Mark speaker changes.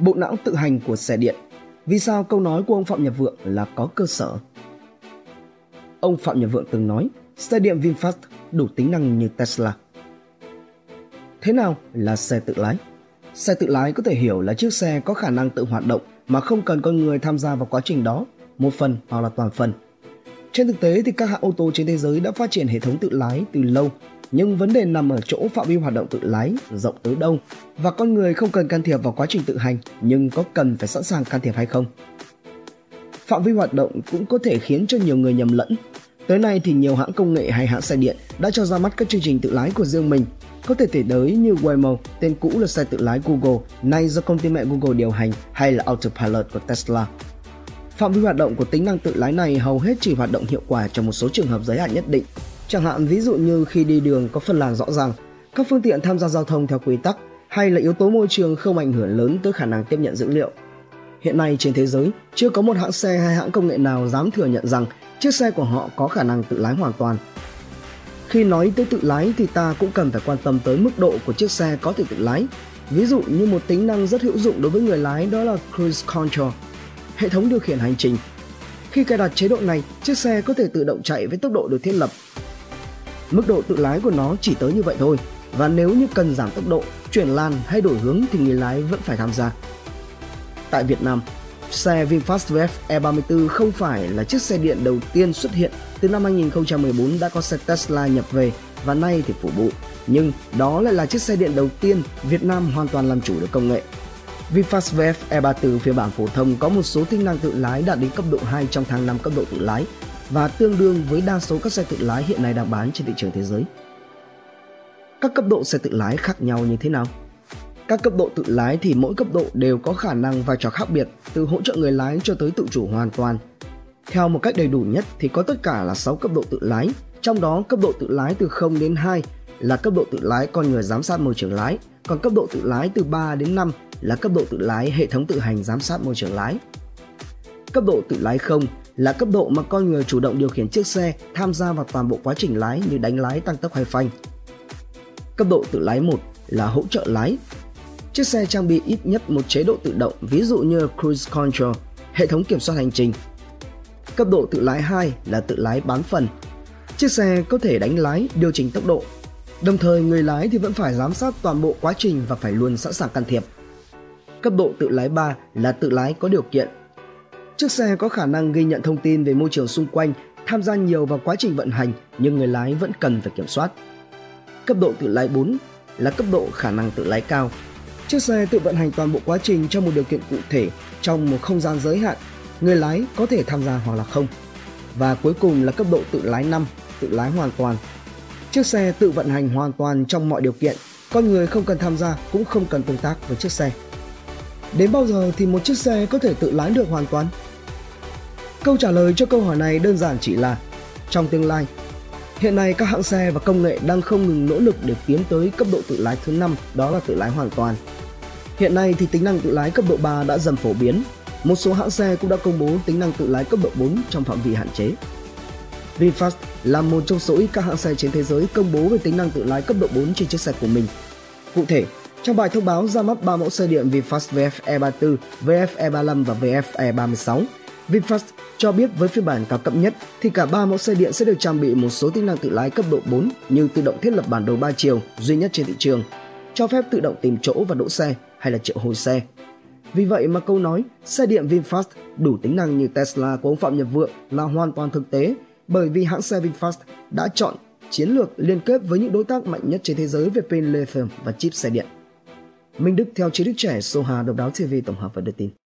Speaker 1: bộ não tự hành của xe điện. Vì sao câu nói của ông Phạm Nhật Vượng là có cơ sở? Ông Phạm Nhật Vượng từng nói, xe điện VinFast đủ tính năng như Tesla. Thế nào là xe tự lái? Xe tự lái có thể hiểu là chiếc xe có khả năng tự hoạt động mà không cần con người tham gia vào quá trình đó, một phần hoặc là toàn phần. Trên thực tế thì các hãng ô tô trên thế giới đã phát triển hệ thống tự lái từ lâu, nhưng vấn đề nằm ở chỗ phạm vi hoạt động tự lái rộng tới đâu và con người không cần can thiệp vào quá trình tự hành nhưng có cần phải sẵn sàng can thiệp hay không. Phạm vi hoạt động cũng có thể khiến cho nhiều người nhầm lẫn. Tới nay thì nhiều hãng công nghệ hay hãng xe điện đã cho ra mắt các chương trình tự lái của riêng mình có thể kể tới như Waymo, tên cũ là xe tự lái Google, nay do công ty mẹ Google điều hành, hay là Autopilot của Tesla. Phạm vi hoạt động của tính năng tự lái này hầu hết chỉ hoạt động hiệu quả trong một số trường hợp giới hạn nhất định. Chẳng hạn ví dụ như khi đi đường có phân làn rõ ràng, các phương tiện tham gia giao thông theo quy tắc hay là yếu tố môi trường không ảnh hưởng lớn tới khả năng tiếp nhận dữ liệu. Hiện nay trên thế giới, chưa có một hãng xe hay hãng công nghệ nào dám thừa nhận rằng chiếc xe của họ có khả năng tự lái hoàn toàn khi nói tới tự lái thì ta cũng cần phải quan tâm tới mức độ của chiếc xe có thể tự lái. Ví dụ như một tính năng rất hữu dụng đối với người lái đó là Cruise Control, hệ thống điều khiển hành trình. Khi cài đặt chế độ này, chiếc xe có thể tự động chạy với tốc độ được thiết lập. Mức độ tự lái của nó chỉ tới như vậy thôi, và nếu như cần giảm tốc độ, chuyển làn hay đổi hướng thì người lái vẫn phải tham gia. Tại Việt Nam, xe VinFast VF E34 không phải là chiếc xe điện đầu tiên xuất hiện từ năm 2014 đã có xe Tesla nhập về và nay thì phủ bụi. Nhưng đó lại là chiếc xe điện đầu tiên Việt Nam hoàn toàn làm chủ được công nghệ. VinFast VF E34 phiên bản phổ thông có một số tính năng tự lái đạt đến cấp độ 2 trong tháng 5 cấp độ tự lái và tương đương với đa số các xe tự lái hiện nay đang bán trên thị trường thế giới. Các cấp độ xe tự lái khác nhau như thế nào? Các cấp độ tự lái thì mỗi cấp độ đều có khả năng vai trò khác biệt từ hỗ trợ người lái cho tới tự chủ hoàn toàn theo một cách đầy đủ nhất thì có tất cả là 6 cấp độ tự lái, trong đó cấp độ tự lái từ 0 đến 2 là cấp độ tự lái con người giám sát môi trường lái, còn cấp độ tự lái từ 3 đến 5 là cấp độ tự lái hệ thống tự hành giám sát môi trường lái. Cấp độ tự lái không là cấp độ mà con người chủ động điều khiển chiếc xe tham gia vào toàn bộ quá trình lái như đánh lái, tăng tốc hay phanh. Cấp độ tự lái 1 là hỗ trợ lái. Chiếc xe trang bị ít nhất một chế độ tự động, ví dụ như Cruise Control, hệ thống kiểm soát hành trình, Cấp độ tự lái 2 là tự lái bán phần. Chiếc xe có thể đánh lái, điều chỉnh tốc độ. Đồng thời người lái thì vẫn phải giám sát toàn bộ quá trình và phải luôn sẵn sàng can thiệp. Cấp độ tự lái 3 là tự lái có điều kiện. Chiếc xe có khả năng ghi nhận thông tin về môi trường xung quanh, tham gia nhiều vào quá trình vận hành nhưng người lái vẫn cần phải kiểm soát. Cấp độ tự lái 4 là cấp độ khả năng tự lái cao. Chiếc xe tự vận hành toàn bộ quá trình trong một điều kiện cụ thể, trong một không gian giới hạn người lái có thể tham gia hoặc là không. Và cuối cùng là cấp độ tự lái 5, tự lái hoàn toàn. Chiếc xe tự vận hành hoàn toàn trong mọi điều kiện, con người không cần tham gia cũng không cần tương tác với chiếc xe. Đến bao giờ thì một chiếc xe có thể tự lái được hoàn toàn? Câu trả lời cho câu hỏi này đơn giản chỉ là trong tương lai. Hiện nay các hãng xe và công nghệ đang không ngừng nỗ lực để tiến tới cấp độ tự lái thứ 5, đó là tự lái hoàn toàn. Hiện nay thì tính năng tự lái cấp độ 3 đã dần phổ biến một số hãng xe cũng đã công bố tính năng tự lái cấp độ 4 trong phạm vi hạn chế. VinFast là một trong số ít các hãng xe trên thế giới công bố về tính năng tự lái cấp độ 4 trên chiếc xe của mình. Cụ thể, trong bài thông báo ra mắt 3 mẫu xe điện VinFast VF E34, VF E35 và VF E36, VinFast cho biết với phiên bản cao cấp nhất thì cả 3 mẫu xe điện sẽ được trang bị một số tính năng tự lái cấp độ 4 như tự động thiết lập bản đồ 3 chiều duy nhất trên thị trường, cho phép tự động tìm chỗ và đỗ xe hay là triệu hồi xe, vì vậy mà câu nói xe điện VinFast đủ tính năng như Tesla của ông Phạm Nhật Vượng là hoàn toàn thực tế bởi vì hãng xe VinFast đã chọn chiến lược liên kết với những đối tác mạnh nhất trên thế giới về pin lithium và chip xe điện. Minh Đức theo chế đức trẻ Soha độc đáo TV tổng hợp và đưa tin.